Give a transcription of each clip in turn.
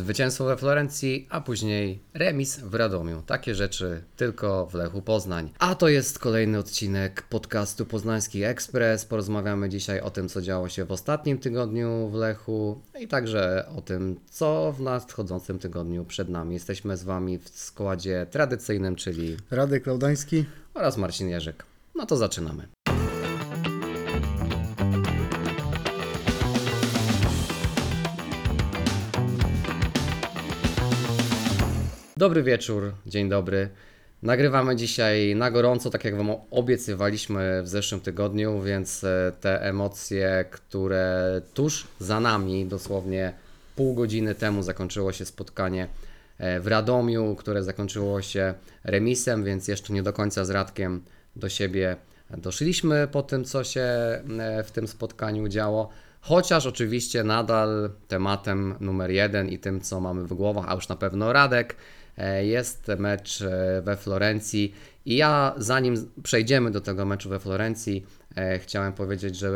Zwycięstwo we Florencji, a później remis w Radomiu. Takie rzeczy tylko w Lechu Poznań. A to jest kolejny odcinek podcastu Poznański Ekspres. Porozmawiamy dzisiaj o tym, co działo się w ostatnim tygodniu w Lechu i także o tym, co w nadchodzącym tygodniu przed nami. Jesteśmy z Wami w składzie tradycyjnym, czyli Radek Klaudański. oraz Marcin Jerzyk. No to zaczynamy. Dobry wieczór, dzień dobry. Nagrywamy dzisiaj na gorąco, tak jak Wam obiecywaliśmy w zeszłym tygodniu, więc e, te emocje, które tuż za nami, dosłownie pół godziny temu zakończyło się spotkanie e, w Radomiu, które zakończyło się remisem, więc jeszcze nie do końca z Radkiem do siebie doszliśmy po tym, co się e, w tym spotkaniu działo. Chociaż oczywiście nadal tematem numer jeden i tym, co mamy w głowach, a już na pewno Radek, jest mecz e, we Florencji. I ja, zanim przejdziemy do tego meczu we Florencji, e, chciałem powiedzieć, że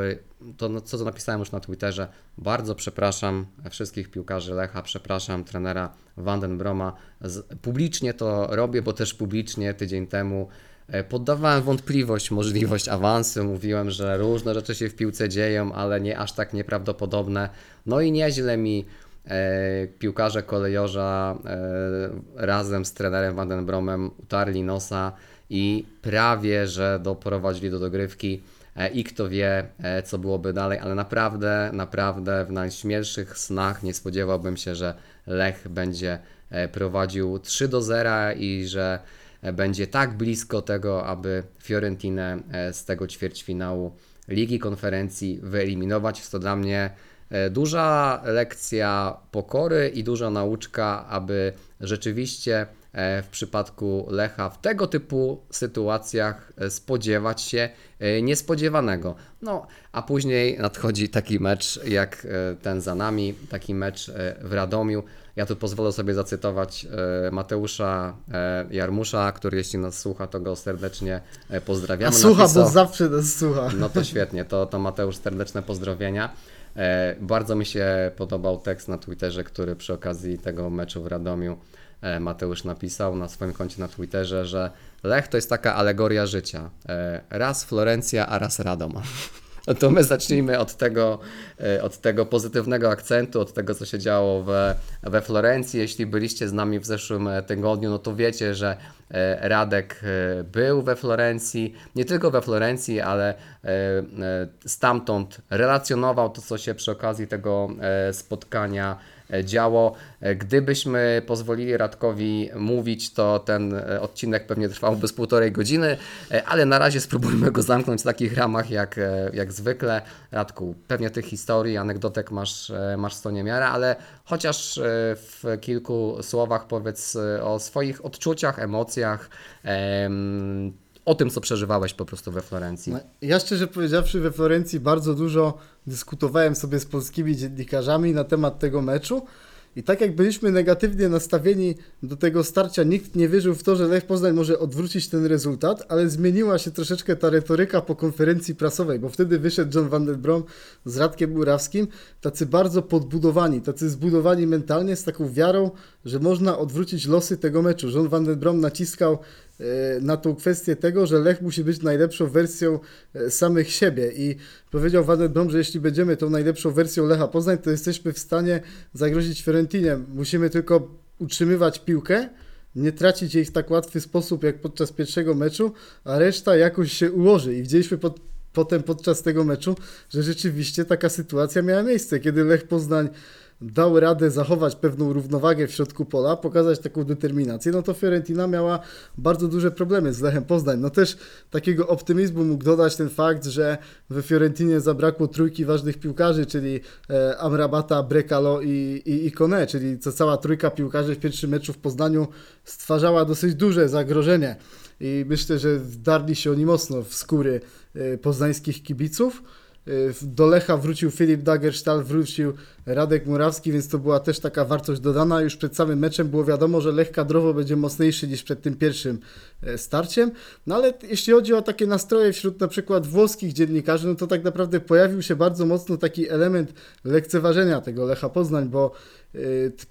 to, no, co napisałem już na Twitterze, bardzo przepraszam wszystkich piłkarzy Lecha, przepraszam trenera Vandenbroma. Publicznie to robię, bo też publicznie tydzień temu E, Poddawałem wątpliwość możliwość awansu, mówiłem, że różne rzeczy się w piłce dzieją, ale nie aż tak nieprawdopodobne. No i nieźle mi e, piłkarze kolejorza e, razem z trenerem Vandenbromem utarli nosa i prawie, że doprowadzili do dogrywki. E, I kto wie, e, co byłoby dalej, ale naprawdę, naprawdę w najśmielszych snach nie spodziewałbym się, że Lech będzie e, prowadził 3 do 0 i że e, będzie tak blisko tego, aby Fiorentinę e, z tego ćwierćfinału Ligi Konferencji wyeliminować. Jest to dla mnie e, duża lekcja pokory i duża nauczka, aby rzeczywiście e, w przypadku Lecha w tego typu sytuacjach e, spodziewać się e, niespodziewanego. No, a później nadchodzi taki mecz jak e, ten za nami, taki mecz e, w Radomiu. Ja tu pozwolę sobie zacytować e, Mateusza e, Jarmusza, który jeśli nas słucha, to go serdecznie e, A pozdrawiamy. słucha, Napisał- bo zawsze nas słucha. no to świetnie, to, to Mateusz, serdeczne pozdrowienia. E, bardzo mi się podobał tekst na Twitterze, który przy okazji tego meczu w Radomiu e, Mateusz napisał na swoim koncie na Twitterze, że Lech to jest taka alegoria życia. E, raz Florencja, a raz Radom. No to my zacznijmy od tego, e, od tego pozytywnego akcentu, od tego, co się działo we, we Florencji. Jeśli byliście z nami w zeszłym e, tygodniu, no to wiecie, że e, Radek był we Florencji, nie tylko we Florencji, ale stamtąd relacjonował to, co się przy okazji tego spotkania działo. E, Gdybyśmy pozwolili Radkowi mówić, to ten e, odcinek pewnie trwałby z półtorej godziny, e, ale na razie spróbujmy go zamknąć w takich ramach jak, e, jak zwykle. Radku, pewnie tych historii, anegdotek masz, e, masz sto niemiara, ale chociaż e, w kilku słowach powiedz e, o swoich odczuciach, emocjach, em, o tym, co przeżywałeś po prostu we Florencji. No, Ja szczerze powiedziawszy we Florencji bardzo dużo dyskutowałem sobie z polskimi dziennikarzami na temat tego meczu i tak jak byliśmy negatywnie nastawieni do tego starcia, nikt nie wierzył w to, że Lech Poznań może odwrócić ten rezultat, ale zmieniła się troszeczkę ta retoryka po konferencji prasowej, bo wtedy wyszedł John Van der Brom z Radkiem Murawskim, tacy bardzo podbudowani, tacy zbudowani mentalnie z taką wiarą, że można odwrócić losy tego meczu. John Van der Brom naciskał na tą kwestię tego, że Lech musi być najlepszą wersją e, samych siebie i powiedział Van że jeśli będziemy tą najlepszą wersją Lecha Poznań, to jesteśmy w stanie zagrozić Fiorentinie. Musimy tylko utrzymywać piłkę, nie tracić jej w tak łatwy sposób jak podczas pierwszego meczu, a reszta jakoś się ułoży i widzieliśmy pod, potem podczas tego meczu, że rzeczywiście taka sytuacja miała miejsce, kiedy Lech Poznań dał radę zachować pewną równowagę w środku pola, pokazać taką determinację, no to Fiorentina miała bardzo duże problemy z Lechem Poznań. No też takiego optymizmu mógł dodać ten fakt, że we Fiorentinie zabrakło trójki ważnych piłkarzy, czyli e, Amrabata, Brekalo i, i, Kone, czyli co cała trójka piłkarzy w pierwszym meczu w Poznaniu stwarzała dosyć duże zagrożenie. I myślę, że wdarli się oni mocno w skóry e, poznańskich kibiców. Y, Do Lecha wrócił Filip Dagerstal, wrócił Radek Murawski, więc to była też taka wartość dodana. Już przed samym meczem było wiadomo, że Lech kadrowo będzie mocniejszy niż przed tym pierwszym e, starciem. No ale jeśli chodzi o takie nastroje wśród na przykład włoskich dziennikarzy, no to tak naprawdę pojawił się bardzo mocno taki element lekceważenia tego Lecha Poznań, bo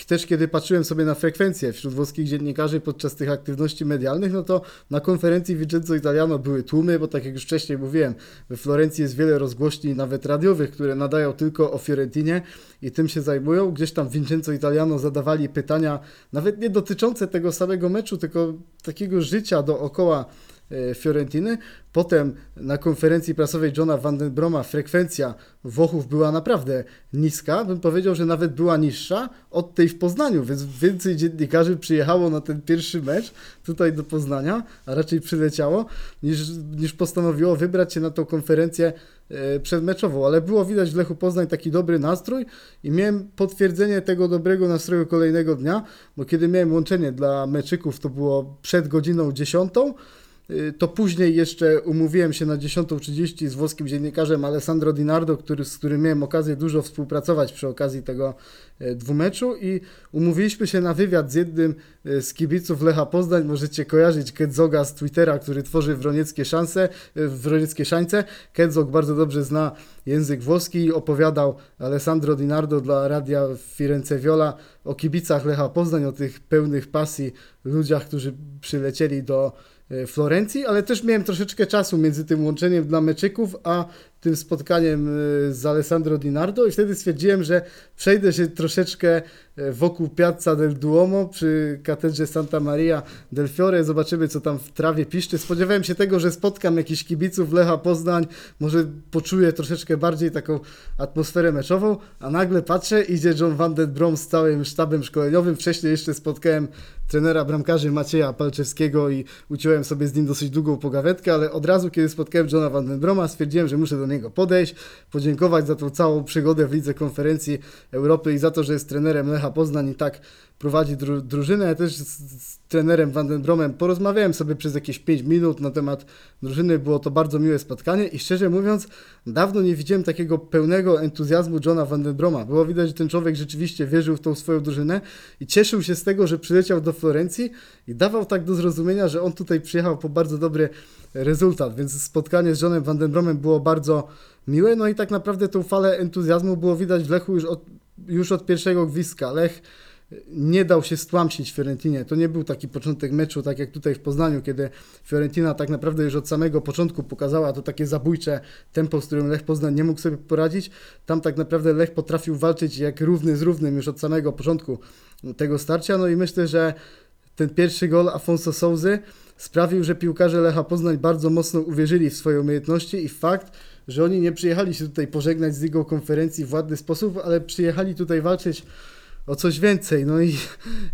też kiedy patrzyłem sobie na frekwencję wśród włoskich dziennikarzy podczas tych aktywności medialnych, no to na konferencji Vincenzo Italiano były tłumy, bo tak jak już wcześniej mówiłem, we Florencji jest wiele rozgłośni, nawet radiowych, które nadają tylko o Fiorentinie i tym się zajmują. Gdzieś tam Vincenzo Italiano zadawali pytania, nawet nie dotyczące tego samego meczu, tylko takiego życia dookoła Fiorentiny. Potem na konferencji prasowej Johna Van den Broma frekwencja Włochów była naprawdę niska. Bym powiedział, że nawet była niższa od tej w Poznaniu, więc więcej dziennikarzy przyjechało na ten pierwszy mecz tutaj do Poznania, a raczej przyleciało, niż, niż postanowiło wybrać się na tą konferencję e, przedmeczową, ale było widać w Lechu Poznań taki dobry nastrój i miałem potwierdzenie tego dobrego nastroju kolejnego dnia, bo kiedy miałem łączenie dla meczyków, to było przed godziną 10, y, to później jeszcze umówiłem się na 10.30 z włoskim dziennikarzem Alessandro Dinardo, który, z którym miałem okazję dużo współpracować przy okazji tego e, dwumeczu i umówiliśmy się na wywiad z jednym e, z kibiców Lecha Poznań. Możecie kojarzyć Kedzoga z Twittera, który tworzy Wronieckie Szanse, e, Wronieckie Szańce. Kedzog bardzo dobrze zna język włoski i opowiadał Alessandro Dinardo dla radia Firenze Viola o kibicach Lecha Poznań, o tych pełnych pasji ludziach, którzy przylecieli do Florencji, ale też miałem troszeczkę czasu między tym łączeniem dla meczyków, a tym spotkaniem e, z Alessandro Dinardo i wtedy stwierdziłem, że przejdę się troszeczkę e, wokół Piazza del Duomo przy katedrze Santa Maria del Fiore, zobaczymy co tam w trawie piszczy. Spodziewałem się tego, że spotkam jakichś kibiców Lecha Poznań, może poczuję troszeczkę bardziej taką atmosferę meczową, a nagle patrzę, idzie John Van den Brom z całym sztabem szkoleniowym. Wcześniej jeszcze spotkałem trenera bramkarzy Macieja Palczewskiego i uciąłem sobie z nim dosyć długą pogawetkę, ale od razu, kiedy spotkałem Johna Van den Broma, stwierdziłem, że muszę do niego podejść, podziękować za tą całą przygodę w Lidze Konferencji Europy i za to, że jest trenerem Lecha Poznań i tak prowadzi dru drużynę. Ja też z, z trenerem Van den Bromem porozmawiałem sobie przez jakieś 5 minut na temat drużyny. Było to bardzo miłe spotkanie i szczerze mówiąc, dawno nie widziałem takiego pełnego entuzjazmu Johna Van den Broma. Było widać, że ten człowiek rzeczywiście wierzył w tą swoją drużynę i cieszył się z tego, że przyleciał do Florencji i dawał tak do zrozumienia, że on tutaj przyjechał po bardzo dobry rezultat, więc spotkanie z Johnem Van den Bromem było bardzo miłe, no i tak naprawdę tą falę entuzjazmu było widać w Lechu już od, już od pierwszego gwizdka. Lech nie dał się stłamsić Fiorentinie. To nie był taki początek meczu, tak jak tutaj w Poznaniu, kiedy Fiorentina tak naprawdę już od samego początku pokazała to takie zabójcze tempo, z którym Lech Poznań nie mógł sobie poradzić. Tam tak naprawdę Lech potrafił walczyć jak równy z równym już od samego początku tego starcia. No i myślę, że ten pierwszy gol Afonso Souzy sprawił, że piłkarze Lecha Poznań bardzo mocno uwierzyli w swoje umiejętności i fakt, że oni nie przyjechali się tutaj pożegnać z Ligą Konferencji w ładny sposób, ale przyjechali tutaj walczyć o coś więcej. No i,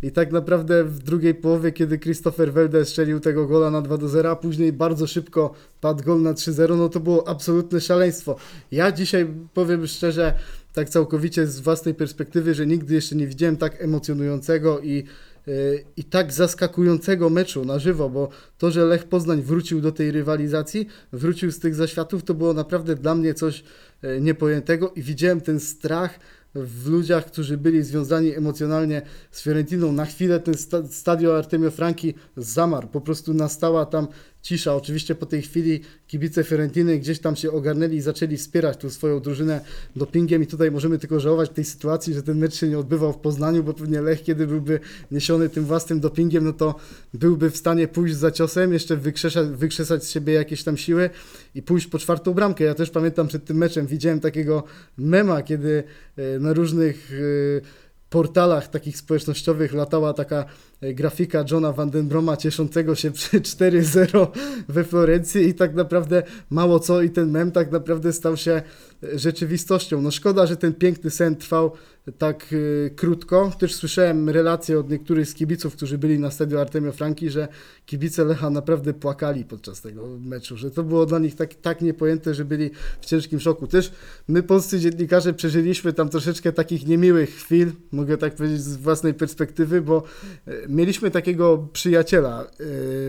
i tak naprawdę w drugiej połowie, kiedy Christopher Welde strzelił tego gola na 2 do 0, a później bardzo szybko padł gol na 3-0, no to było absolutne szaleństwo. Ja dzisiaj powiem szczerze, tak całkowicie z własnej perspektywy, że nigdy jeszcze nie widziałem tak emocjonującego i y, i tak zaskakującego meczu na żywo, bo to, że Lech Poznań wrócił do tej rywalizacji, wrócił z tych zaświatów, to było naprawdę dla mnie coś e, niepojętego i widziałem ten strach w ludziach, którzy byli związani emocjonalnie z Fiorentiną. Na chwilę ten sta stadion Artemio Franki zamarł, po prostu nastała tam cisza. Oczywiście po tej chwili kibice Fiorentiny gdzieś tam się ogarnęli i zaczęli wspierać tą swoją drużynę dopingiem i tutaj możemy tylko żałować tej sytuacji, że ten mecz się nie odbywał w Poznaniu, bo pewnie Lech, kiedy byłby niesiony tym własnym dopingiem, no to byłby w stanie pójść za ciosem, jeszcze wykrzesać, wykrzesać z siebie jakieś tam siły i pójść po czwartą bramkę. Ja też pamiętam przed tym meczem, widziałem takiego mema, kiedy e, na różnych e, portalach takich społecznościowych latała taka grafika Johna Van den Broma cieszącego się przy 4-0 we Florencji i tak naprawdę mało co i ten mem tak naprawdę stał się e, rzeczywistością. No szkoda, że ten piękny sen trwał tak e, krótko. Też słyszałem relacje od niektórych z kibiców, którzy byli na stadionie Artemio Franki, że kibice Lecha naprawdę płakali podczas tego meczu, że to było dla nich tak, tak niepojęte, że byli w ciężkim szoku. Też my, polscy dziennikarze, przeżyliśmy tam troszeczkę takich niemiłych chwil, mogę tak powiedzieć z własnej perspektywy, bo e, mieliśmy takiego przyjaciela e,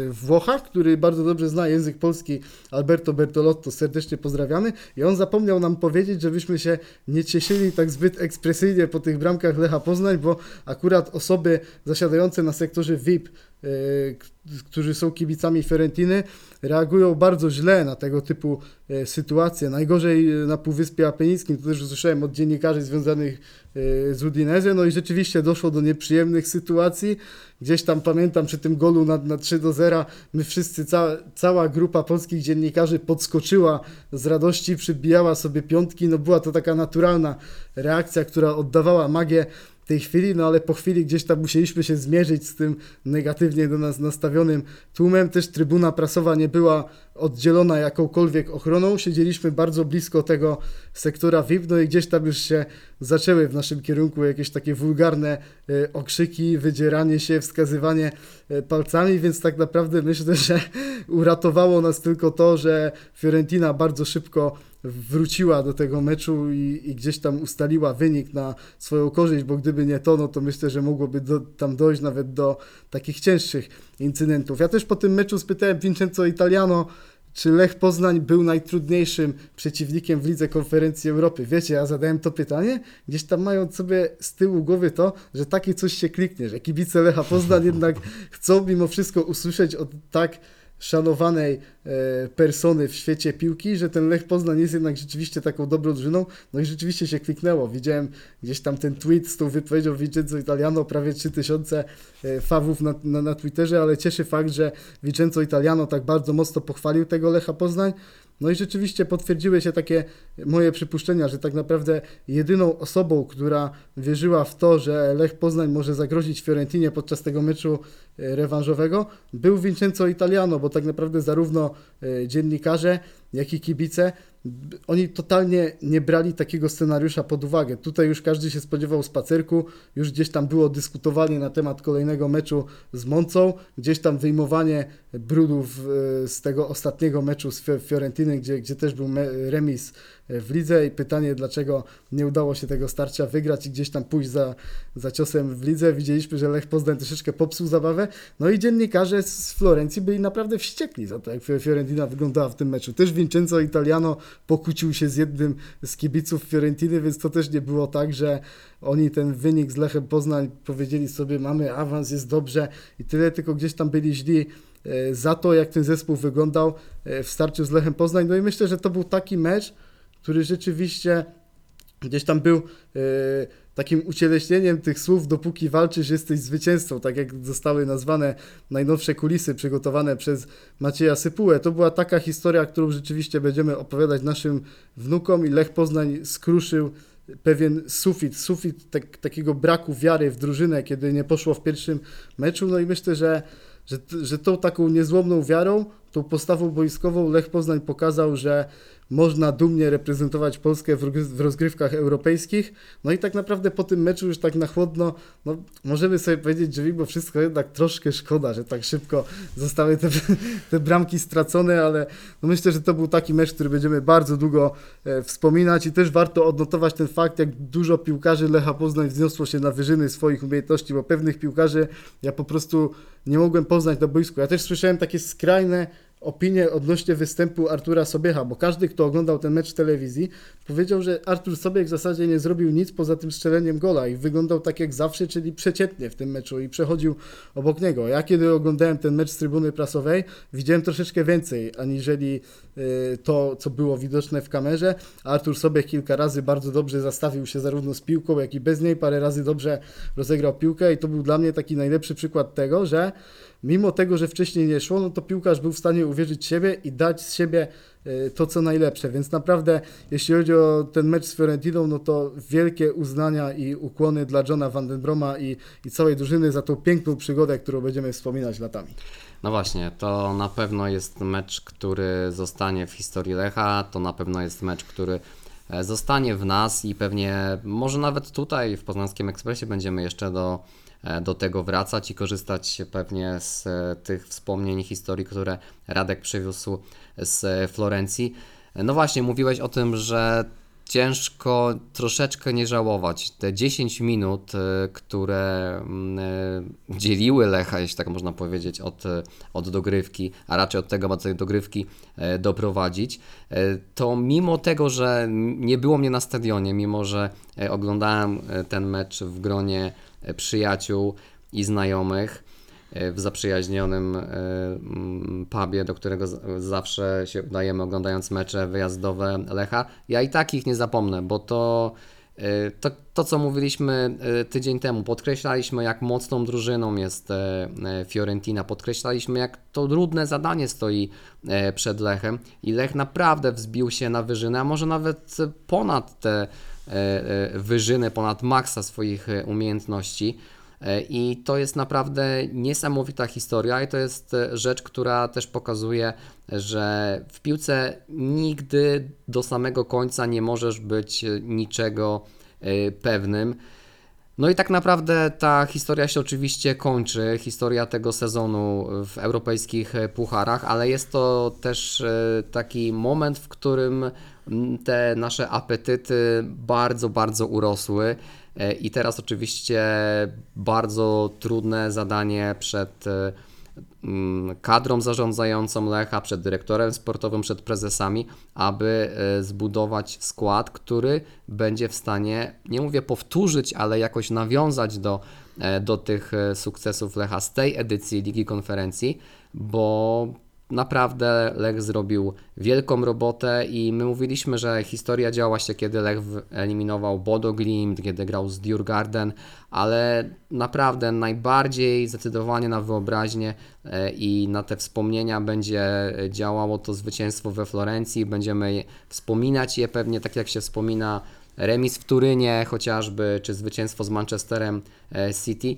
w Włochach, który bardzo dobrze zna język polski, Alberto Bertolotto, serdecznie pozdrawiamy i on zapomniał nam powiedzieć, żebyśmy się nie cieszyli tak zbyt ekspresyjnie po tych bramkach Lecha Poznań, bo akurat osoby zasiadające na sektorze VIP którzy są kibicami Fiorentiny, reagują bardzo źle na tego typu e, sytuacje. Najgorzej e, na Półwyspie Apenińskim, to też usłyszałem od dziennikarzy związanych e, z Udinese, no i rzeczywiście doszło do nieprzyjemnych sytuacji. Gdzieś tam pamiętam przy tym golu na, na 3 do 0, my wszyscy, ca, cała grupa polskich dziennikarzy podskoczyła z radości, przybijała sobie piątki, no była to taka naturalna reakcja, która oddawała magię tej chwili, no ale po chwili gdzieś tam musieliśmy się zmierzyć z tym negatywnie do nas nastawionym tłumem. Też trybuna prasowa nie była oddzielona jakąkolwiek ochroną. Siedzieliśmy bardzo blisko tego sektora VIP, no i gdzieś tam już się zaczęły w naszym kierunku jakieś takie wulgarne e, okrzyki, wydzieranie się, wskazywanie e, palcami, więc tak naprawdę myślę, że uratowało nas tylko to, że Fiorentina bardzo szybko wróciła do tego meczu i, i gdzieś tam ustaliła wynik na swoją korzyść, bo gdyby nie to, no to myślę, że mogłoby do, tam dojść nawet do takich cięższych incydentów. Ja też po tym meczu spytałem Vincenzo Italiano, czy Lech Poznań był najtrudniejszym przeciwnikiem w Lidze Konferencji Europy? Wiecie, ja zadałem to pytanie, gdzieś tam mając sobie z tyłu głowy to, że takie coś się kliknie, że kibice Lecha Poznań jednak chcą mimo wszystko usłyszeć od tak szanowanej e, persony w świecie piłki, że ten Lech Poznań jest jednak rzeczywiście taką dobrą drużyną, no i rzeczywiście się kliknęło. Widziałem gdzieś tam ten tweet z tą wypowiedzią Vincenzo Italiano, prawie 3000 e, fawów na, na, na Twitterze, ale cieszy fakt, że Vincenzo Italiano tak bardzo mocno pochwalił tego Lecha Poznań. No i rzeczywiście potwierdziły się takie moje przypuszczenia, że tak naprawdę jedyną osobą, która wierzyła w to, że Lech Poznań może zagrozić Fiorentinie podczas tego meczu e, rewanżowego, był Vincenzo Italiano, bo tak naprawdę zarówno e, dziennikarze, jak i kibice, oni totalnie nie brali takiego scenariusza pod uwagę. Tutaj już każdy się spodziewał spacerku, już gdzieś tam było dyskutowanie na temat kolejnego meczu z Moncą, gdzieś tam wyjmowanie brudów e, z tego ostatniego meczu z Fio- Fiorentiny, gdzie, gdzie też był remis w lidze i pytanie, dlaczego nie udało się tego starcia wygrać i gdzieś tam pójść za, za ciosem w lidze. Widzieliśmy, że Lech Poznań troszeczkę popsuł zabawę, no i dziennikarze z Florencji byli naprawdę wściekli za to, jak Fio- Fiorentina wyglądała w tym meczu. Też Vincenzo Italiano pokłócił się z jednym z kibiców Fiorentiny, więc to też nie było tak, że oni ten wynik z Lechem Poznań powiedzieli sobie, mamy awans, jest dobrze i tyle, tylko gdzieś tam byli źli e, za to, jak ten zespół wyglądał e, w starciu z Lechem Poznań. No i myślę, że to był taki mecz, który rzeczywiście gdzieś tam był e, takim ucieleśnieniem tych słów, dopóki walczysz, jesteś zwycięzcą, tak jak zostały nazwane najnowsze kulisy przygotowane przez Macieja Sypułę. To była taka historia, którą rzeczywiście będziemy opowiadać naszym wnukom i Lech Poznań skruszył pewien sufit, sufit tak, takiego braku wiary w drużynę, kiedy nie poszło w pierwszym meczu. No i myślę, że, że, że tą taką niezłomną wiarą, tą postawą boiskową Lech Poznań pokazał, że można dumnie reprezentować Polskę w rozgry- w rozgrywkach europejskich. No i tak naprawdę po tym meczu już tak na chłodno, no możemy sobie powiedzieć, że mimo wszystko jednak troszkę szkoda, że tak szybko zostały te, te bramki stracone, ale no myślę, że to był taki mecz, który będziemy bardzo długo e, wspominać i też warto odnotować ten fakt, jak dużo piłkarzy Lecha Poznań wzniosło się na wyżyny swoich umiejętności, bo pewnych piłkarzy ja po prostu nie mogłem poznać na boisku. Ja też słyszałem takie skrajne opinie odnośnie występu Artura Sobiecha, bo każdy, kto oglądał ten mecz w telewizji, powiedział, że Artur Sobiech w zasadzie nie zrobił nic poza tym strzeleniem gola i wyglądał tak jak zawsze, czyli przeciętnie w tym meczu i przechodził obok niego. Ja kiedy oglądałem ten mecz z trybuny prasowej, widziałem troszeczkę więcej, aniżeli y, to, co było widoczne w kamerze. Artur Sobiech kilka razy bardzo dobrze zastawił się zarówno z piłką, jak i bez niej, parę razy dobrze rozegrał piłkę i to był dla mnie taki najlepszy przykład tego, że mimo tego, że wcześniej nie szło, no to piłkarz był w stanie uwierzyć w siebie i dać z siebie e, to, co najlepsze. Więc naprawdę, jeśli chodzi o ten mecz z Fiorentiną, no to wielkie uznania i ukłony dla Johna Vandenbroma i, i całej drużyny za tą piękną przygodę, którą będziemy wspominać latami. No właśnie, to na pewno jest mecz, który zostanie w historii Lecha, to na pewno jest mecz, który e, zostanie w nas i pewnie może nawet tutaj w Poznańskim Ekspresie będziemy jeszcze do, do tego wracać i korzystać pewnie z e, tych wspomnień, historii, które Radek przywiózł z e, Florencji. E, No właśnie, mówiłeś o tym, że ciężko troszeczkę nie żałować. Te 10 minut, e, które mm, e, dzieliły Lecha, jeśli tak można powiedzieć, od, e, od dogrywki, a raczej od tego, do tej dogrywki e, doprowadzić, e, to mimo tego, że nie było mnie na stadionie, mimo że e, oglądałem e, ten mecz w gronie e, przyjaciół i znajomych, e, w zaprzyjaźnionym e, pubie, do którego zawsze się udajemy oglądając mecze wyjazdowe Lecha. Ja i tak ich nie zapomnę, bo to, e, to, to co mówiliśmy e, tydzień temu, podkreślaliśmy jak mocną drużyną jest e, e, Fiorentina, podkreślaliśmy jak to trudne zadanie stoi e, przed Lechem i Lech naprawdę wzbił się na wyżynę, a może nawet ponad te e, e, wyżyny, ponad maksa swoich e, umiejętności. I to jest naprawdę niesamowita historia, i to jest rzecz, która też pokazuje, że w piłce nigdy do samego końca nie możesz być niczego pewnym. No i tak naprawdę ta historia się oczywiście kończy, historia tego sezonu w europejskich pucharach, ale jest to też e, taki moment, w którym te nasze apetyty bardzo, bardzo urosły. E, I teraz oczywiście bardzo trudne zadanie przed e, kadrą zarządzającą Lecha, przed dyrektorem sportowym, przed prezesami, aby e, zbudować skład, który będzie w stanie, nie mówię powtórzyć, ale jakoś nawiązać do, e, do tych e, sukcesów Lecha z tej edycji Ligi Konferencji, bo naprawdę Lech zrobił wielką robotę i my mówiliśmy, że historia działa się, kiedy Lech eliminował Bodo Glimt, kiedy grał z Djurgarden, ale naprawdę najbardziej zdecydowanie na wyobraźnię e, i na te wspomnienia będzie działało to zwycięstwo we Florencji. Będziemy wspominać je pewnie tak jak się wspomina remis w Turynie chociażby, czy zwycięstwo z Manchesterem e, City.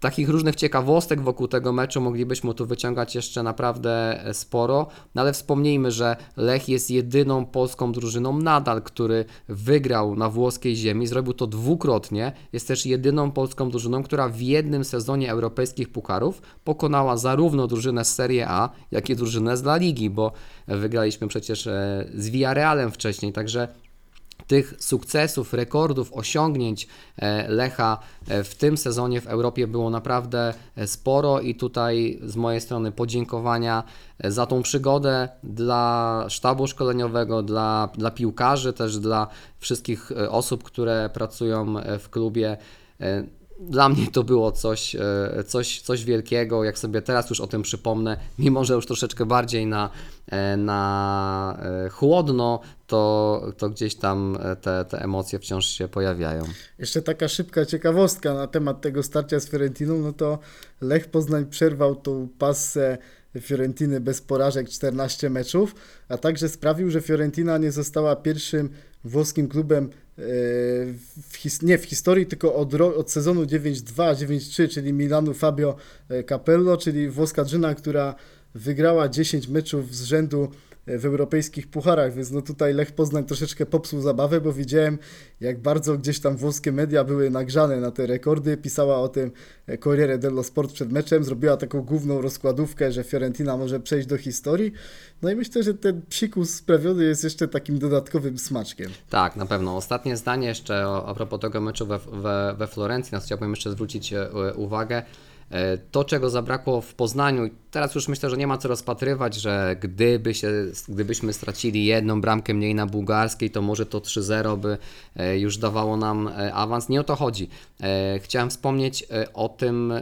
Takich różnych ciekawostek wokół tego meczu moglibyśmy tu wyciągać jeszcze naprawdę e, sporo, no ale wspomnijmy, że Lech jest jedyną polską drużyną nadal, który wygrał na włoskiej ziemi, zrobił to dwukrotnie. Jest też jedyną polską drużyną, która w jednym sezonie europejskich pucharów pokonała zarówno drużynę z Serie A, jak i drużynę z La Ligi, bo wygraliśmy przecież e, z Villarrealem wcześniej, także tych sukcesów, rekordów, osiągnięć e, Lecha e, w tym sezonie w Europie było naprawdę e, sporo i tutaj z mojej strony podziękowania za tą przygodę dla sztabu szkoleniowego, dla, dla piłkarzy, też dla wszystkich osób, które pracują w klubie. Dla mnie to było coś, e, coś, coś wielkiego, jak sobie teraz już o tym przypomnę, mimo że już troszeczkę bardziej na, e, na e, chłodno, to, to gdzieś tam te, te emocje wciąż się pojawiają. Jeszcze taka szybka ciekawostka na temat tego starcia z Fiorentiną, no to Lech Poznań przerwał tą passę Fiorentiny bez porażek 14 meczów, a także sprawił, że Fiorentina nie została pierwszym włoskim klubem e, w his- nie w historii, tylko od, od sezonu 9-2, 9-3, czyli Milanu Fabio e, Capello, czyli włoska drużyna, która wygrała 10 meczów z rzędu w europejskich pucharach, więc no tutaj Lech Poznań troszeczkę popsuł zabawę, bo widziałem jak bardzo gdzieś tam włoskie media były nagrzane na te rekordy, pisała o tym e, Corriere dello Sport przed meczem, zrobiła taką główną rozkładówkę, że Fiorentina może przejść do historii, no i myślę, że ten psikus sprawiony jest jeszcze takim dodatkowym smaczkiem. Tak, na pewno. Ostatnie zdanie jeszcze a propos tego meczu we, we, we Florencji, na co chciałbym jeszcze zwrócić e, uwagę. E, To, czego zabrakło w Poznaniu, teraz już myślę, że nie ma co rozpatrywać, że gdyby się, gdybyśmy stracili jedną bramkę mniej na bułgarskiej, to może to 3-0 by e, już dawało nam e, awans. Nie o to chodzi. Chciałem wspomnieć o tym,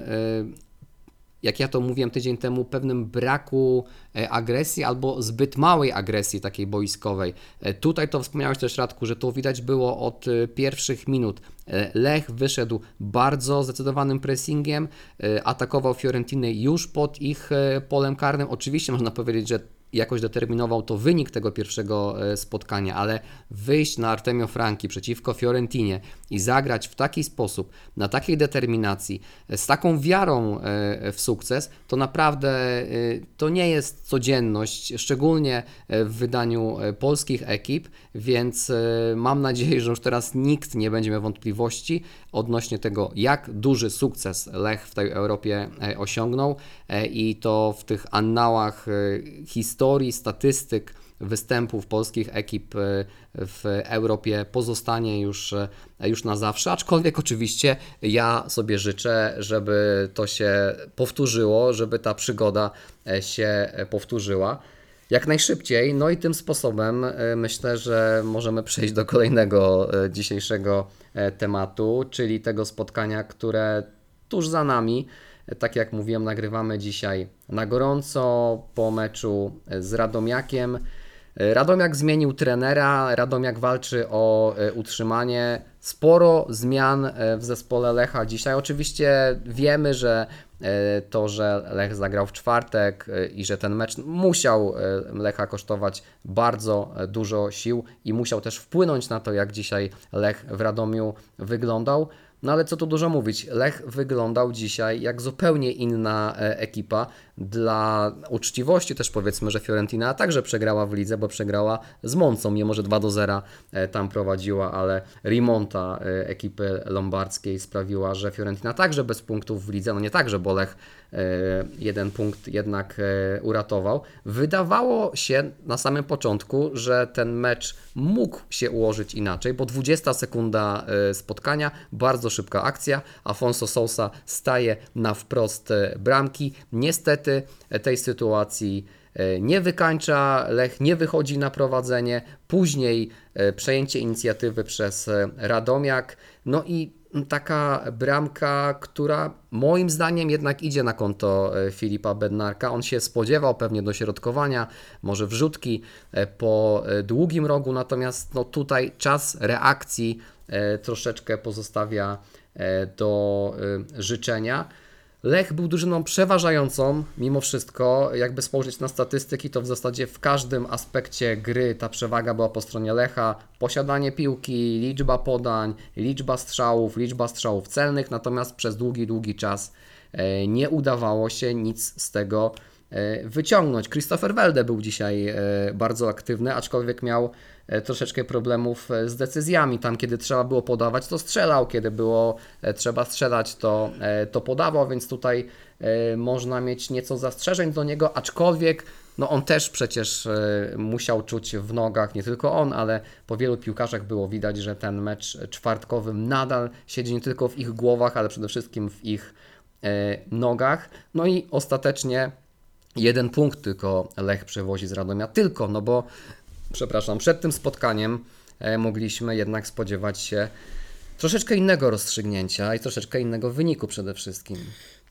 jak ja to mówiłem tydzień temu, pewnym braku agresji albo zbyt małej agresji takiej boiskowej. Tutaj to wspomniałeś też Radku, że to widać było od pierwszych minut. E, Lech wyszedł bardzo zdecydowanym pressingiem, e, atakował Fiorentinę już pod ich e, polem karnym. Oczywiście można powiedzieć, że jakoś determinował to wynik tego pierwszego e, spotkania, ale wyjść na Artemio Franki przeciwko Fiorentinie i zagrać w taki sposób, na takiej determinacji, e, z taką wiarą e, w sukces, to naprawdę to nie jest codzienność, szczególnie w wydaniu polskich ekip, więc mam nadzieję, że już teraz nikt nie będzie miał wątpliwości odnośnie tego, jak duży sukces Lech w tej Europie e, osiągnął e, i to w tych annałach e, historii, statystyk, występów polskich ekip w Europie pozostanie już, już na zawsze. Aczkolwiek oczywiście ja sobie życzę, żeby to się powtórzyło, żeby ta przygoda się powtórzyła. Jak najszybciej, no i tym sposobem e, myślę, że możemy przejść do kolejnego e, dzisiejszego e, tematu, czyli tego spotkania, które tuż za nami. Tak jak mówiłem, nagrywamy dzisiaj na gorąco po meczu z Radomiakiem. Radomiak zmienił trenera, Radomiak walczy o e, utrzymanie. Sporo zmian e, w zespole Lecha dzisiaj. Oczywiście wiemy, że e, to, że Lech zagrał w czwartek i że ten mecz musiał Lecha kosztować bardzo dużo sił i musiał też wpłynąć na to, jak dzisiaj Lech w Radomiu wyglądał. No ale co tu dużo mówić, Lech wyglądał dzisiaj jak zupełnie inna e, ekipa. Dla uczciwości też powiedzmy, że Fiorentina także przegrała w lidze, bo przegrała z Moncą, mimo że 2 do 0 e, tam prowadziła, ale remonta e, ekipy lombardzkiej sprawiła, że Fiorentina także bez punktów w lidze, no nie także, bo Lech jeden punkt jednak e, uratował. Wydawało się na samym początku, że ten mecz mógł się ułożyć inaczej, bo 20 sekunda e, spotkania, bardzo szybka akcja. Afonso Sousa staje na wprost e, bramki. Niestety e, tej sytuacji e, nie wykańcza, Lech nie wychodzi na prowadzenie. Później e, przejęcie inicjatywy przez e, Radomiak. No i taka bramka, która moim zdaniem jednak idzie na konto e, Filipa Bednarka. On się spodziewał pewnie dośrodkowania, może wrzutki e, po e, długim rogu, natomiast no tutaj czas reakcji troszeczkę pozostawia do życzenia. Lech był drużyną przeważającą, mimo wszystko. Jakby spojrzeć na statystyki, to w zasadzie w każdym aspekcie gry ta przewaga była po stronie Lecha. Posiadanie piłki, liczba podań, liczba strzałów, liczba strzałów celnych, natomiast przez długi, długi czas e, nie udawało się nic z tego e, wyciągnąć. Christopher Welde był dzisiaj e, bardzo aktywny, aczkolwiek miał troszeczkę problemów e, z decyzjami. Tam, kiedy trzeba było podawać, to strzelał, kiedy było e, trzeba strzelać, to, e, to podawał, więc tutaj e, można mieć nieco zastrzeżeń do niego, aczkolwiek no on też przecież e, musiał czuć w nogach, nie tylko on, ale po wielu piłkarzach było widać, że ten mecz czwartkowy nadal siedzi nie tylko w ich głowach, ale przede wszystkim w ich e, nogach. No i ostatecznie jeden punkt tylko Lech przewozi z Radomia, tylko, no bo przepraszam, przed tym spotkaniem e, mogliśmy jednak spodziewać się troszeczkę innego rozstrzygnięcia i troszeczkę innego wyniku przede wszystkim.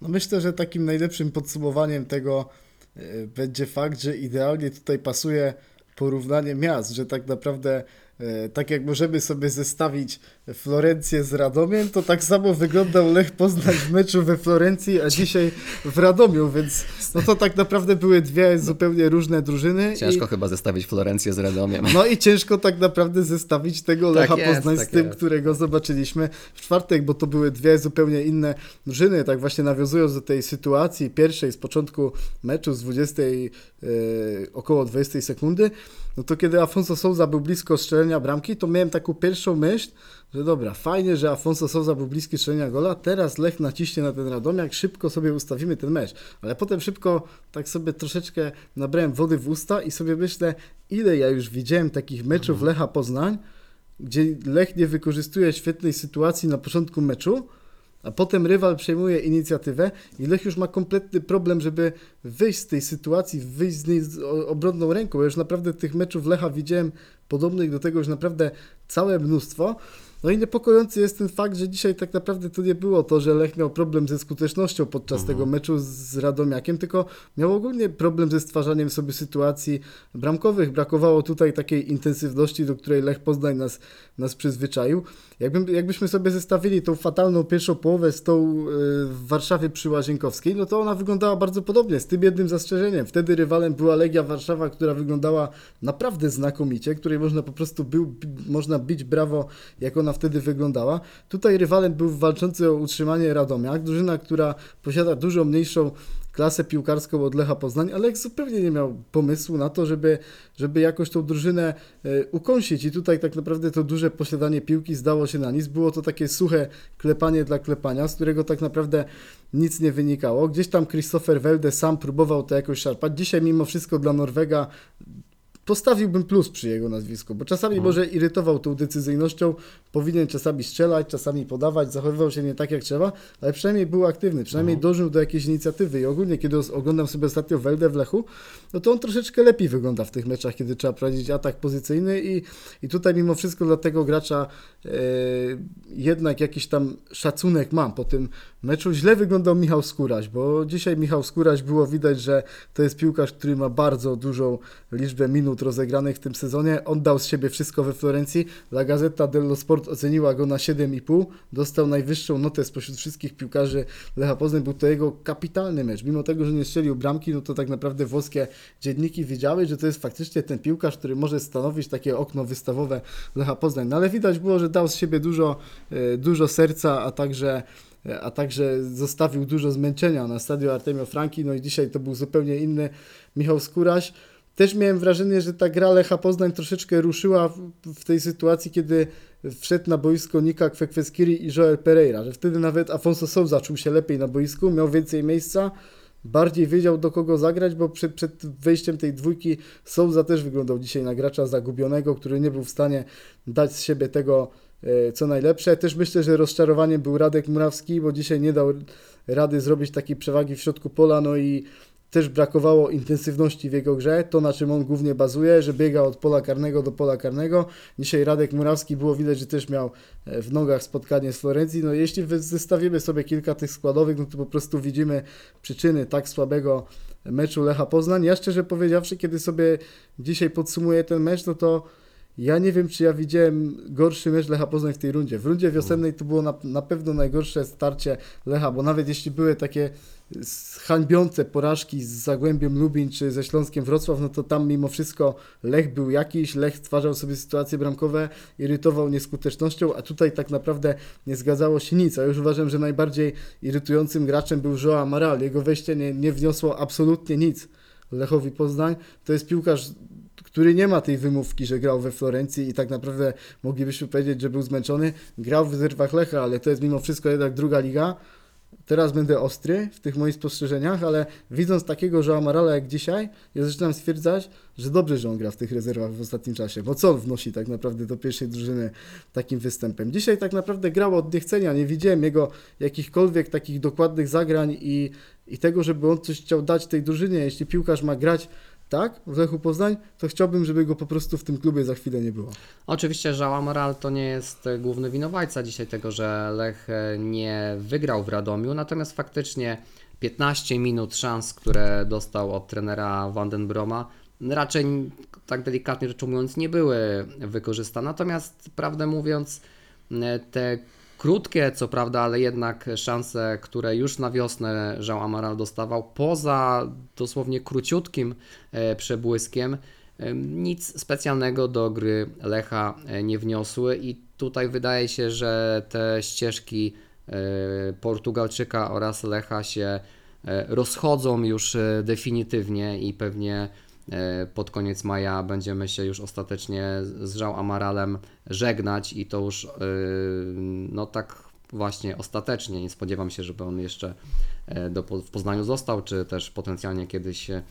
No myślę, że takim najlepszym podsumowaniem tego e, będzie fakt, że idealnie tutaj pasuje porównanie miast, że tak naprawdę tak jak możemy sobie zestawić Florencję z Radomiem, to tak samo wyglądał Lech Poznań w meczu we Florencji, a dzisiaj w Radomiu, więc no to tak naprawdę były dwie zupełnie różne drużyny. Ciężko chyba zestawić Florencję z Radomiem. I, no i ciężko tak naprawdę zestawić tego Tak Lecha jest, Poznań tak z tym, jest. którego zobaczyliśmy w czwartek, bo to były dwie zupełnie inne drużyny, tak właśnie nawiązując do tej sytuacji pierwszej z początku meczu z 20, e, około 20 sekundy, no to kiedy Afonso Souza był blisko strzelenia bramki, to miałem taką pierwszą myśl, że dobra, fajnie, że Afonso Souza był bliski strzelenia gola, teraz Lech naciśnie na ten Radomiak, szybko sobie ustawimy ten mecz. Ale potem szybko tak sobie troszeczkę nabrałem wody w usta i sobie myślę, ile ja już widziałem takich meczów Lecha Poznań, gdzie Lech nie wykorzystuje świetnej sytuacji na początku meczu, a potem rywal przejmuje inicjatywę i Lech już ma kompletny problem, żeby wyjść z tej sytuacji, wyjść z niej z obronną ręką. Ja już naprawdę tych meczów Lecha widziałem podobnych do tego już naprawdę całe mnóstwo. No i niepokojący jest ten fakt, że dzisiaj tak naprawdę to nie było to, że Lech miał problem ze skutecznością podczas tego meczu z Radomiakiem, tylko miał ogólnie problem ze stwarzaniem sobie sytuacji bramkowych. Brakowało tutaj takiej intensywności, do której Lech Poznań nas, nas przyzwyczaił. Jakbym, jakbyśmy sobie zestawili tą fatalną pierwszą połowę z tą y, w Warszawie przy Łazienkowskiej, no to ona wyglądała bardzo podobnie, z tym jednym zastrzeżeniem. Wtedy rywalem była Legia Warszawa, która wyglądała naprawdę znakomicie, której można po prostu był, można bić brawo, jak ona wtedy wyglądała. Tutaj rywalem był walczący o utrzymanie Radomiak, drużyna, która posiada dużo mniejszą klasę piłkarską od Lecha Poznań, ale zupełnie nie miał pomysłu na to, żeby, żeby jakoś tą drużynę e, ukąsić i tutaj tak naprawdę to duże posiadanie piłki zdało się na nic. Było to takie suche klepanie dla klepania, z którego tak naprawdę nic nie wynikało. Gdzieś tam Christopher Welde sam próbował to jakoś szarpać. Dzisiaj mimo wszystko dla Norwega postawiłbym plus przy jego nazwisku, bo czasami może irytował tą decyzyjnością, powinien czasami strzelać, czasami podawać, zachowywał się nie tak jak trzeba, ale przynajmniej był aktywny, przynajmniej dążył do jakiejś inicjatywy. I ogólnie kiedy oglądam sobie ostatnio Weldę w Lechu, no to on troszeczkę lepiej wygląda w tych meczach, kiedy trzeba prowadzić atak pozycyjny i, i tutaj mimo wszystko dla tego gracza e, jednak jakiś tam szacunek mam po tym meczu. Źle wyglądał Michał Skóraś, bo dzisiaj Michał Skóraś było widać, że to jest piłkarz, który ma bardzo dużą liczbę minut rozegranych w tym sezonie. On dał z siebie wszystko we Florencji. La Gazzetta dello Sport oceniła go na 7,5. Dostał najwyższą notę spośród wszystkich piłkarzy Lecha Poznań. Był to jego kapitalny mecz. Mimo tego, że nie strzelił bramki, no to tak naprawdę włoskie dzienniki wiedziały, że to jest faktycznie ten piłkarz, który może stanowić takie okno wystawowe Lecha Poznań. No ale widać było, że dał z siebie dużo, e, dużo serca, a także a także zostawił dużo zmęczenia na stadion Artemio Franki, no i dzisiaj to był zupełnie inny Michał Skóraś. Też miałem wrażenie, że ta gra Lecha Poznań troszeczkę ruszyła w, w tej sytuacji, kiedy wszedł na boisko Nika Kwekweskiri i Joel Pereira, że wtedy nawet Afonso Souza czuł się lepiej na boisku, miał więcej miejsca, bardziej wiedział do kogo zagrać, bo przed, przed wejściem tej dwójki Souza też wyglądał dzisiaj na gracza zagubionego, który nie był w stanie dać z siebie tego, e, co najlepsze. Też myślę, że rozczarowaniem był Radek Murawski, bo dzisiaj nie dał rady zrobić takiej przewagi w środku pola, no i też brakowało intensywności w jego grze, to na czym on głównie bazuje, że biega od pola karnego do pola karnego. Dzisiaj Radek Murawski było widać, że też miał e, w nogach spotkanie z Florencji. No jeśli zestawimy sobie kilka tych składowych, no to po prostu widzimy przyczyny tak słabego meczu Lecha Poznań. Ja szczerze powiedziawszy, kiedy sobie dzisiaj podsumuję ten mecz, no to ja nie wiem, czy ja widziałem gorszy mecz Lecha Poznań w tej rundzie. W rundzie wiosennej to było na, na pewno najgorsze starcie Lecha, bo nawet jeśli były takie hańbiące porażki z Zagłębiem Lubin czy ze Śląskiem Wrocław, no to tam mimo wszystko Lech był jakiś, Lech stwarzał sobie sytuacje bramkowe, irytował nieskutecznością, a tutaj tak naprawdę nie zgadzało się nic. A już uważam, że najbardziej irytującym graczem był Joao Amaral. Jego wejście nie, nie wniosło absolutnie nic Lechowi Poznań. To jest piłkarz który nie ma tej wymówki, że grał we Florencji i tak naprawdę moglibyśmy powiedzieć, że był zmęczony. Grał w rezerwach Lecha, ale to jest mimo wszystko jednak druga liga. Teraz będę ostry w tych moich spostrzeżeniach, ale widząc takiego że Amarala jak dzisiaj, ja zaczynam stwierdzać, że dobrze, że on gra w tych rezerwach w ostatnim czasie, bo co wnosi tak naprawdę do pierwszej drużyny takim występem. Dzisiaj tak naprawdę grał od niechcenia, nie widziałem jego jakichkolwiek takich dokładnych zagrań i, i tego, żeby on coś chciał dać tej drużynie. Jeśli piłkarz ma grać tak w Lechu Poznań, to chciałbym, żeby go po prostu w tym klubie za chwilę nie było. Oczywiście Żała Moral to nie jest e, główny winowajca dzisiaj tego, że Lech e, nie wygrał w Radomiu, natomiast faktycznie 15 minut szans, które dostał od trenera Vandenbroma, raczej tak delikatnie rzecz ujmując nie były wykorzystane. Natomiast prawdę mówiąc, e, te krótkie, co prawda, ale jednak szanse, które już na wiosnę Jean Amaral dostawał, poza dosłownie króciutkim e, przebłyskiem, e, nic specjalnego do gry Lecha e, nie wniosły i tutaj wydaje się, że te ścieżki Portugalczyka oraz Lecha się rozchodzą już definitywnie i pewnie pod koniec maja będziemy się już ostatecznie z Żał Amaralem żegnać i to już e, no tak właśnie ostatecznie. Nie spodziewam się, żeby on jeszcze e, do, w Poznaniu został, czy też potencjalnie kiedyś, e,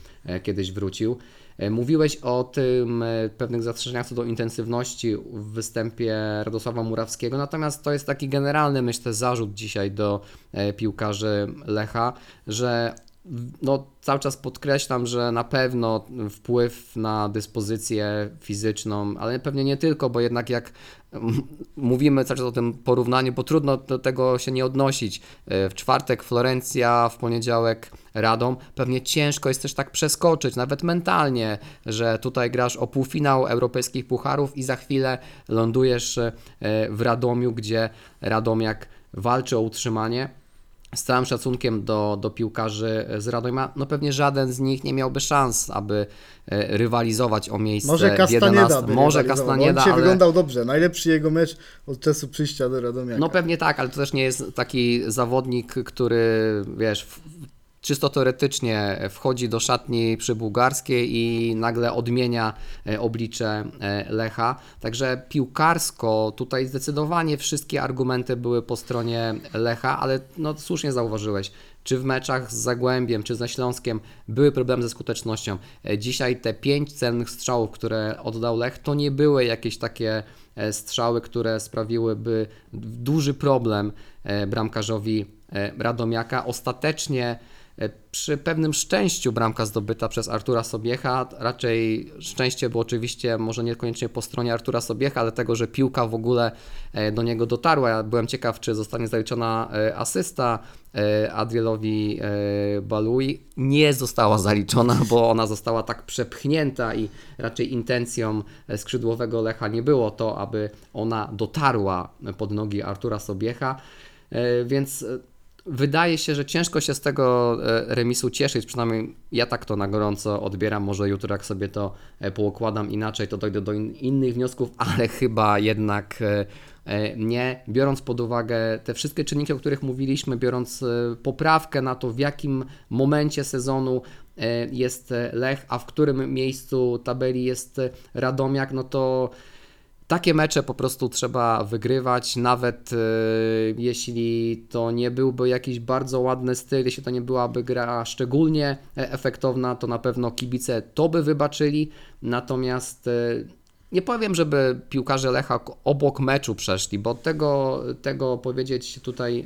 kiedyś wrócił. E, Mówiłeś o tym e, pewnych zastrzeżeniach co do intensywności w występie Radosława Murawskiego, natomiast to jest taki generalny, myślę, zarzut dzisiaj do e, piłkarzy Lecha, że no, cały czas podkreślam, że na pewno wpływ na dyspozycję fizyczną, ale pewnie nie tylko, bo jednak jak mówimy cały czas o tym porównaniu, bo trudno do tego się nie odnosić. E, W czwartek Florencja, w poniedziałek Radom. Pewnie ciężko jest też tak przeskoczyć, nawet mentalnie, że tutaj grasz o półfinał europejskich pucharów i za chwilę lądujesz e, w Radomiu, gdzie Radomiak walczy o utrzymanie z całym szacunkiem do, do piłkarzy z Radomia, no pewnie żaden z nich nie miałby szans, aby e, rywalizować o miejsce Może 11. by Może Castaneda, On dzisiaj ale... wyglądał dobrze. Najlepszy jego mecz od czasu przyjścia do Radomiaka. No pewnie tak, ale to też nie jest taki zawodnik, który wiesz, czysto teoretycznie wchodzi do szatni przy bułgarskiej i nagle odmienia e, oblicze e, Lecha. Także piłkarsko tutaj zdecydowanie wszystkie argumenty były po stronie Lecha, ale no słusznie zauważyłeś, czy w meczach z Zagłębiem, czy ze Śląskiem były problemy ze skutecznością. E, Dzisiaj te pięć cennych strzałów, które oddał Lech, to nie były jakieś takie strzały, które sprawiłyby duży problem bramkarzowi Radomiaka. Ostatecznie przy pewnym szczęściu bramka zdobyta przez Artura Sobiecha, raczej szczęście było oczywiście może niekoniecznie po stronie Artura Sobiecha, ale tego, że piłka w ogóle e, do niego dotarła. Ja byłem ciekaw, czy zostanie zaliczona e, asysta e, Adrielowi e, Balui. Nie została zaliczona, bo ona została tak przepchnięta i raczej intencją e, skrzydłowego Lecha nie było to, aby ona dotarła pod nogi Artura Sobiecha, E, więc e, Wydaje się, że ciężko się z tego e, remisu cieszyć, przynajmniej ja tak to na gorąco odbieram. Może jutro, jak sobie to e, poukładam inaczej, to dojdę do in- innych wniosków, ale chyba jednak e, nie. Biorąc pod uwagę te wszystkie czynniki, o których mówiliśmy, biorąc poprawkę na to, w jakim momencie sezonu jest Lech, a w którym miejscu tabeli jest Radomiak, no to takie mecze po prostu trzeba wygrywać, nawet e, jeśli to nie byłby jakiś bardzo ładny styl, jeśli to nie byłaby gra szczególnie e, efektowna, to na pewno kibice to by wybaczyli. Natomiast e, nie powiem, żeby piłkarze Lecha obok meczu przeszli, bo tego, tego powiedzieć tutaj e,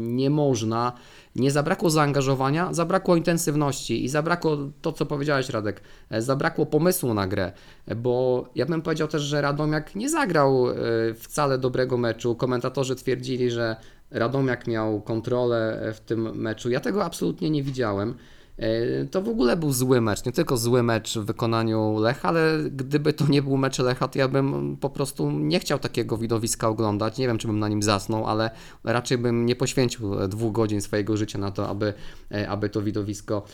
nie można. Nie zabrakło zaangażowania, zabrakło intensywności i zabrakło to, co powiedziałeś, Radek, e, zabrakło pomysłu na grę, bo ja bym powiedział też, że Radomiak nie zagrał e, wcale dobrego meczu. Komentatorzy twierdzili, że Radomiak miał kontrolę w tym meczu. Ja tego absolutnie nie widziałem. E, To w ogóle był zły mecz, nie tylko zły mecz w wykonaniu Lecha, ale gdyby to nie był mecz Lecha, to ja bym po prostu nie chciał takiego widowiska oglądać. Nie wiem, czy bym na nim zasnął, ale raczej bym nie poświęcił e, dwóch godzin swojego życia na to, aby, e, aby to widowisko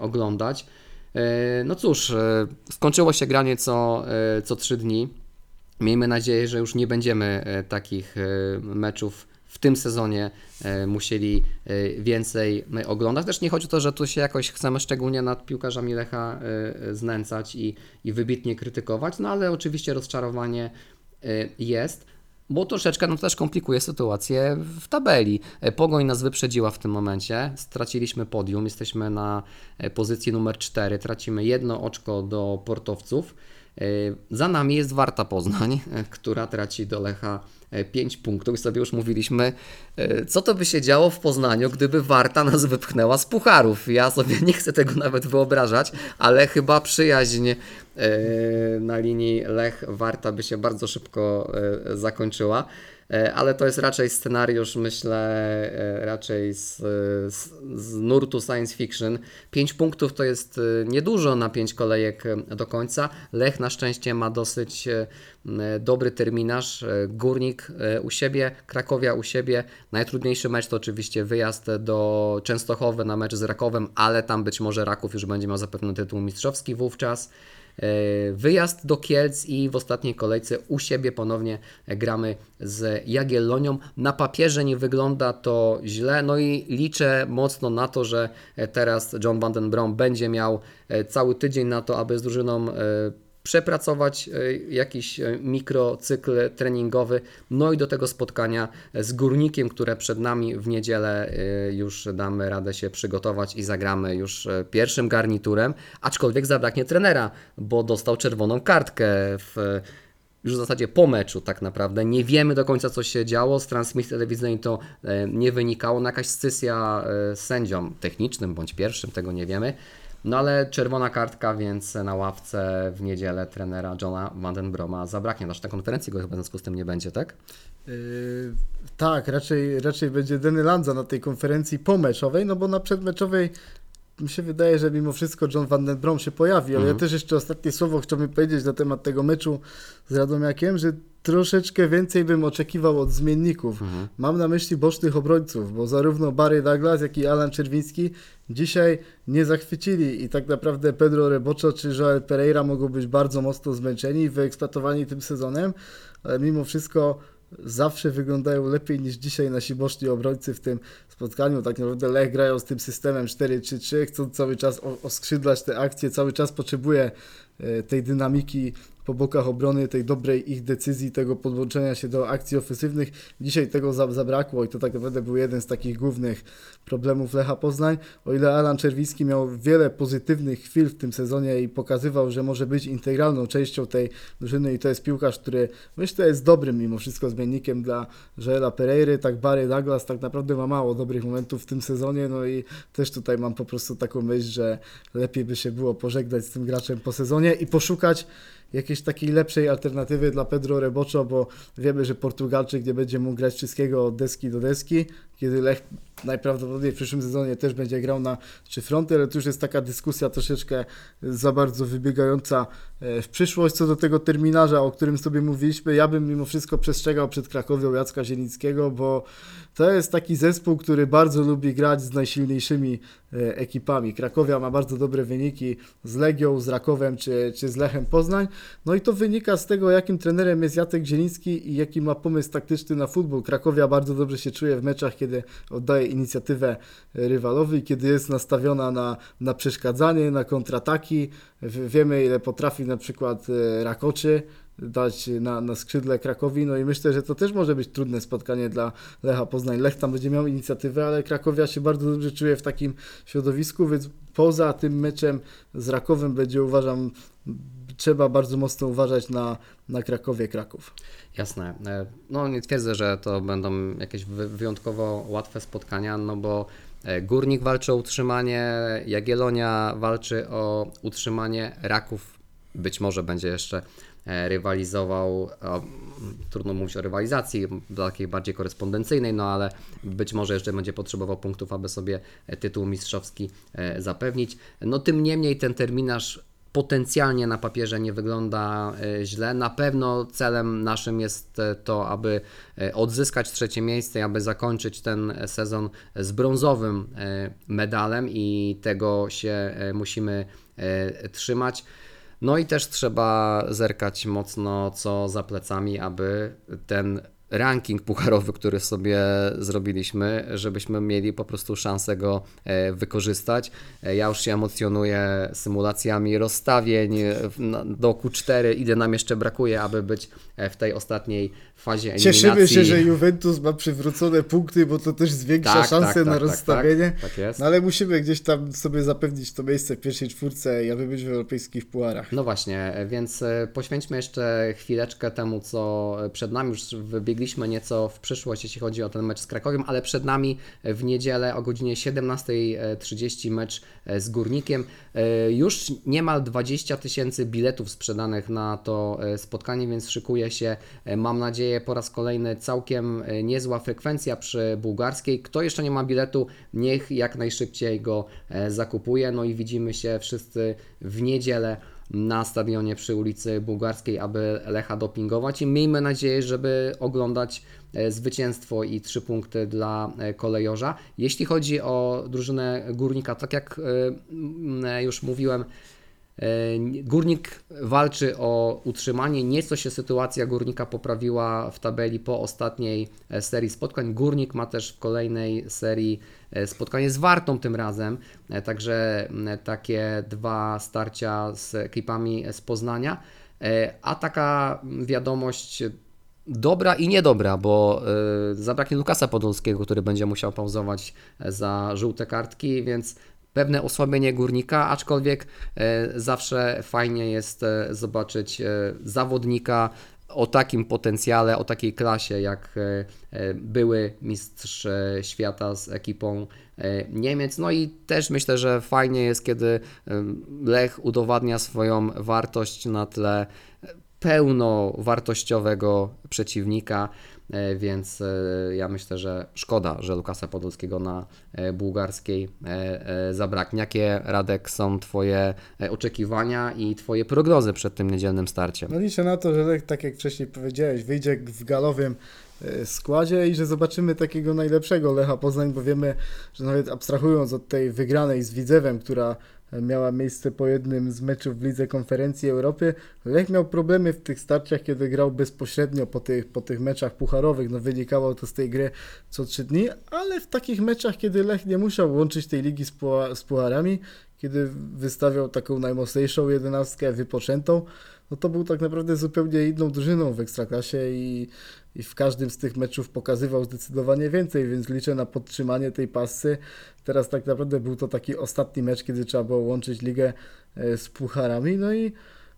oglądać. No cóż, skończyło się granie co, co trzy dni. Miejmy nadzieję, że już nie będziemy takich meczów w tym sezonie e, musieli e, więcej e, oglądać. Też nie chodzi o to, że tu się jakoś chcemy szczególnie nad piłkarzami Lecha znęcać i, i wybitnie krytykować, no ale oczywiście rozczarowanie jest. Bo troszeczkę no, też komplikuje sytuację w tabeli. Pogoń nas wyprzedziła w tym momencie. Straciliśmy podium, jesteśmy na pozycji numer 4, tracimy jedno oczko do portowców. Za nami jest Warta Poznań, która traci do Lecha 5 punktów i sobie już mówiliśmy, e, co to by się działo w Poznaniu, gdyby Warta nas wypchnęła z pucharów. Ja sobie nie chcę tego nawet wyobrażać, ale chyba przyjaźń e, na linii Lech-Warta by się bardzo szybko e, zakończyła. E, Ale to jest raczej scenariusz, myślę, e, raczej z, z, z nurtu science fiction. 5 punktów to jest e, niedużo na 5 kolejek do końca. Lech na szczęście ma dosyć dobry terminarz. Górnik u siebie, Krakowia u siebie. Najtrudniejszy mecz to oczywiście wyjazd do Częstochowy na mecz z Rakowem, ale tam być może Raków już będzie miał zapewne tytuł mistrzowski wówczas. E, Wyjazd do Kielc i w ostatniej kolejce u siebie ponownie gramy z Jagiellonią. Na papierze nie wygląda to źle, no i liczę mocno na to, że teraz John Van den Brom będzie miał e, cały tydzień na to, aby z drużyną e, przepracować e, jakiś e, mikrocykl treningowy, no i do tego spotkania z Górnikiem, które przed nami w niedzielę e, już damy radę się przygotować i zagramy już pierwszym garniturem, aczkolwiek zabraknie trenera, bo dostał czerwoną kartkę w już w zasadzie po meczu tak naprawdę. Nie wiemy do końca, co się działo. Z transmisji telewizyjnej to nie wynikało. No jakaś scysja z sędzią technicznym bądź pierwszym, tego nie wiemy. No ale czerwona kartka, więc na ławce w niedzielę trenera Johna Vandenbroma zabraknie. Nasz na konferencji go chyba w związku z tym nie będzie, tak? Yy, tak, raczej, raczej będzie Denny Lanza na tej konferencji pomeczowej, no bo na przedmeczowej mi się wydaje, że mimo wszystko John Van Den Brom się pojawi, ale ja też jeszcze ostatnie słowo chciałbym powiedzieć na temat tego meczu z Radomiakiem, że troszeczkę więcej bym oczekiwał od zmienników. Mam na myśli bocznych obrońców, bo zarówno Barry Douglas, jak i Alan Czerwiński dzisiaj nie zachwycili i tak naprawdę Pedro Reboczo czy Joel Pereira mogą być bardzo mocno zmęczeni i wyeksploatowani tym sezonem, ale mimo wszystko zawsze wyglądają lepiej niż dzisiaj nasi boczni obrońcy w tym spotkaniu. Tak naprawdę Lech grają z tym systemem 4-3-3, chcą cały czas oskrzydlać te akcje, cały czas potrzebuje e, tej dynamiki po bokach obrony, tej dobrej ich decyzji, tego podłączenia się do akcji ofensywnych. Dzisiaj tego za- zabrakło i to tak naprawdę był jeden z takich głównych problemów Lecha Poznań. O ile Alan Czerwiński miał wiele pozytywnych chwil w tym sezonie i pokazywał, że może być integralną częścią tej drużyny i to jest piłkarz, który myślę jest dobrym mimo wszystko zmiennikiem dla Joela Pereiry, tak Barry Douglas tak naprawdę ma mało dobrych momentów w tym sezonie, no i też tutaj mam po prostu taką myśl, że lepiej by się było pożegnać z tym graczem po sezonie i poszukać jakiejś takiej lepszej alternatywy dla Pedro Reboczo, bo wiemy, że Portugalczyk nie będzie mógł grać wszystkiego od deski do deski, kiedy Lech najprawdopodobniej w przyszłym sezonie też będzie grał na trzy fronty, ale to już jest taka dyskusja troszeczkę za bardzo wybiegająca e, w przyszłość. Co do tego terminarza, o którym sobie mówiliśmy, ja bym mimo wszystko przestrzegał przed Krakowią Jacka Zielińskiego, bo to jest taki zespół, który bardzo lubi grać z najsilniejszymi e, ekipami. Krakowia ma bardzo dobre wyniki z Legią, z Rakowem czy, czy z Lechem Poznań. No i to wynika z tego, jakim trenerem jest Jacek Zieliński i jaki ma pomysł taktyczny na futbol. Krakowia bardzo dobrze się czuje w meczach, kiedy oddaje inicjatywę rywalowi, kiedy jest nastawiona na, na przeszkadzanie, na kontrataki. Wiemy, ile potrafi na przykład e, Rakoczy dać na, na skrzydle Krakowi, no i myślę, że to też może być trudne spotkanie dla Lecha Poznań. Lech tam będzie miał inicjatywę, ale Krakowia się bardzo dobrze czuje w takim środowisku, więc poza tym meczem z Rakowem będzie uważam, trzeba bardzo mocno uważać na, na Krakowie Kraków. Jasne. E, No nie twierdzę, że to będą jakieś wy- wyjątkowo łatwe spotkania, no bo e, Górnik walczy o utrzymanie, Jagiellonia walczy o utrzymanie, Raków być może będzie jeszcze e, rywalizował, trudno mówić o rywalizacji, takiej bardziej korespondencyjnej, no ale być może jeszcze będzie potrzebował punktów, aby sobie tytuł mistrzowski zapewnić. No tym niemniej ten terminarz potencjalnie na papierze nie wygląda e, źle. Na pewno celem naszym jest e, to, aby e, odzyskać trzecie miejsce, aby zakończyć ten sezon z brązowym medalem i tego się musimy trzymać. No i też trzeba zerkać mocno co za plecami, aby ten ranking pucharowy, który sobie zrobiliśmy, żebyśmy mieli po prostu szansę go e, wykorzystać. E, Ja już się emocjonuję symulacjami rozstawień e, do Q4, ile nam jeszcze brakuje, aby być w tej ostatniej fazie eliminacji. Cieszymy się, że Juventus ma przywrócone punkty, bo to też zwiększa Tak, szanse tak, na tak, tak, rozstawienie. tak, tak. No ale musimy gdzieś tam sobie zapewnić to miejsce w pierwszej czwórce i aby być w europejskich puarach. No właśnie, więc poświęćmy jeszcze chwileczkę temu, co przed nami. Już wybiegliśmy nieco w przyszłość, jeśli chodzi o ten mecz z Krakowiem, ale przed nami w niedzielę o godzinie 17.30 mecz e, z Górnikiem. E, Już niemal 20 tysięcy biletów sprzedanych na to e, spotkanie, więc szykuje się, mam nadzieję, po raz kolejny całkiem niezła frekwencja przy bułgarskiej. Kto jeszcze nie ma biletu, niech jak najszybciej go zakupuje. No i widzimy się wszyscy w niedzielę na stadionie przy ulicy Bułgarskiej, aby Lecha dopingować i miejmy nadzieję, żeby oglądać e, zwycięstwo i trzy punkty dla e, kolejorza. Jeśli chodzi o drużynę Górnika, tak jak e, już mówiłem, Górnik walczy o utrzymanie. Nieco się sytuacja Górnika poprawiła w tabeli po ostatniej e, serii spotkań. Górnik ma też w kolejnej serii e, spotkanie z Wartą tym razem. E, Także takie dwa starcia z ekipami z Poznania. E, A taka wiadomość dobra i niedobra, bo zabraknie Lukasa Podolskiego, który będzie musiał pauzować e, za żółte kartki, więc pewne osłabienie górnika, aczkolwiek e, zawsze fajnie jest e, zobaczyć e, zawodnika o takim potencjale, o takiej klasie, jak były mistrz świata z ekipą Niemiec. No i też myślę, że fajnie jest, kiedy Lech udowadnia swoją wartość na tle pełnowartościowego przeciwnika, więc e, ja myślę, że szkoda, że Lukasa Podolskiego na e, bułgarskiej e, e, zabraknie. Jakie, Radek, są Twoje e, oczekiwania i Twoje prognozy przed tym niedzielnym starciem? No liczę na to, że tak jak wcześniej powiedziałeś, wyjdzie w galowym e, składzie i że zobaczymy takiego najlepszego Lecha Poznań, bo wiemy, że nawet abstrahując od tej wygranej z Widzewem, która e, miała miejsce po jednym z meczów w Lidze Konferencji Europy, Lech miał problemy w tych starciach, kiedy grał bezpośrednio po tych, po tych meczach pucharowych. No wynikało to z tej gry co trzy dni, ale w takich meczach, kiedy Lech nie musiał łączyć tej ligi z, pucha- z pucharami, kiedy wystawiał taką najmocniejszą jedenastkę wypoczętą, no to był tak naprawdę zupełnie inną drużyną w Ekstraklasie i, i w każdym z tych meczów pokazywał zdecydowanie więcej, więc liczę na podtrzymanie tej pasy. Teraz tak naprawdę był to taki ostatni mecz, kiedy trzeba było łączyć ligę e, z pucharami, no i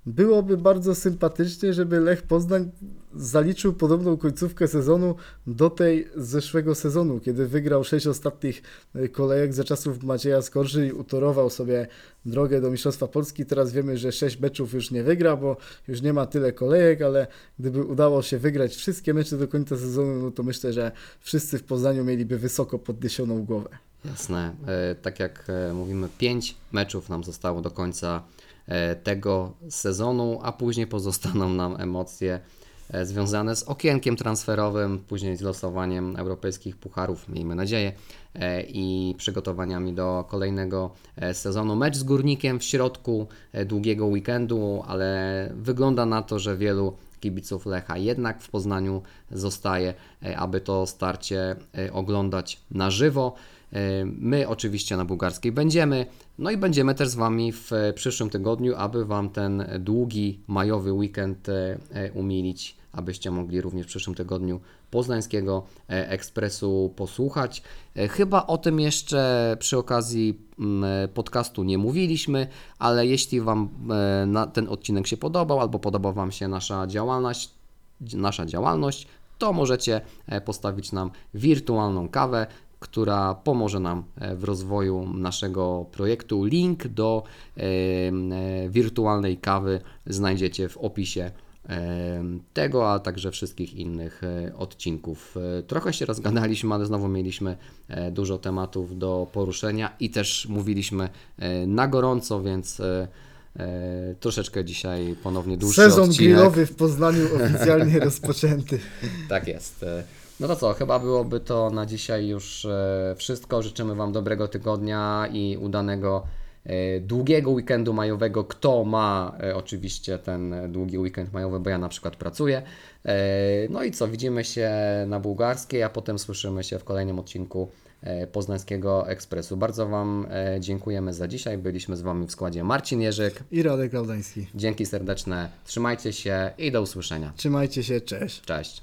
byłoby bardzo sympatycznie, żeby Lech Poznań zaliczył podobną końcówkę sezonu do tej zeszłego sezonu, kiedy wygrał sześć ostatnich e, kolejek za czasów Macieja Skorży i utorował sobie drogę do Mistrzostwa Polski. Teraz wiemy, że sześć meczów już nie wygra, bo już nie ma tyle kolejek, ale gdyby udało się wygrać wszystkie mecze do końca sezonu, no to myślę, że wszyscy w Poznaniu mieliby wysoko podniesioną głowę. Jasne. E, Tak jak e, mówimy, pięć meczów nam zostało do końca tego sezonu, a później pozostaną nam emocje e, związane z okienkiem transferowym, później z losowaniem europejskich pucharów, miejmy nadzieję, e, i przygotowaniami do kolejnego e, sezonu. Mecz z Górnikiem w środku e, długiego weekendu, ale wygląda na to, że wielu kibiców Lecha jednak w Poznaniu zostaje, e, aby to starcie e, oglądać na żywo. E, My oczywiście na bułgarskiej będziemy, no i będziemy też z Wami w przyszłym tygodniu, aby Wam ten długi majowy weekend e, e, umilić, abyście mogli również w przyszłym tygodniu Poznańskiego Ekspresu posłuchać. Chyba o tym jeszcze przy okazji podcastu nie mówiliśmy, ale jeśli Wam ten odcinek się podobał albo podoba Wam się nasza działalność, nasza działalność, to możecie postawić nam wirtualną kawę, która pomoże nam e, w rozwoju naszego projektu. Link do e, e, wirtualnej kawy znajdziecie w opisie tego, a także wszystkich innych odcinków. Trochę się rozgadaliśmy, ale znowu mieliśmy dużo tematów do poruszenia i też mówiliśmy na gorąco, więc troszeczkę dzisiaj ponownie dłuższy Sezon odcinek. grillowy w Poznaniu oficjalnie rozpoczęty. Tak jest. No to co, chyba byłoby to na dzisiaj już e, wszystko. Życzymy Wam dobrego tygodnia i udanego e, długiego weekendu majowego. Kto ma e, oczywiście ten długi weekend majowy, bo ja na przykład pracuję. No i co, widzimy się na bułgarskiej, a potem słyszymy się w kolejnym odcinku Poznańskiego Ekspresu. Bardzo Wam dziękujemy za dzisiaj. Byliśmy z Wami w składzie Marcin Jerzyk. I Radek Aldański. Dzięki serdeczne, trzymajcie się i do usłyszenia. Trzymajcie się, cześć. Cześć.